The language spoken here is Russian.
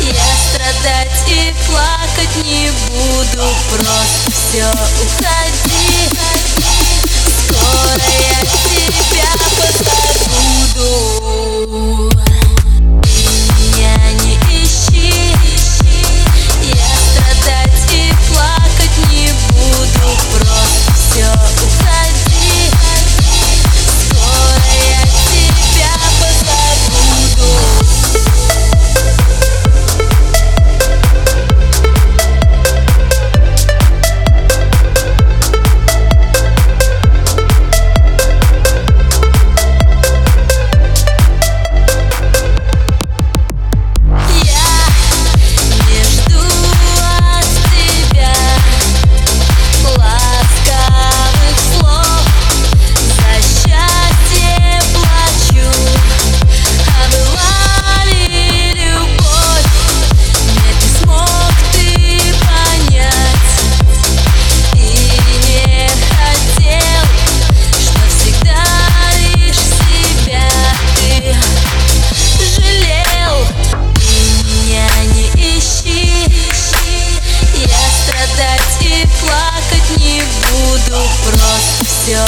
Я страдать и плакать не буду Просто все уходи. Скоро я тебя просто все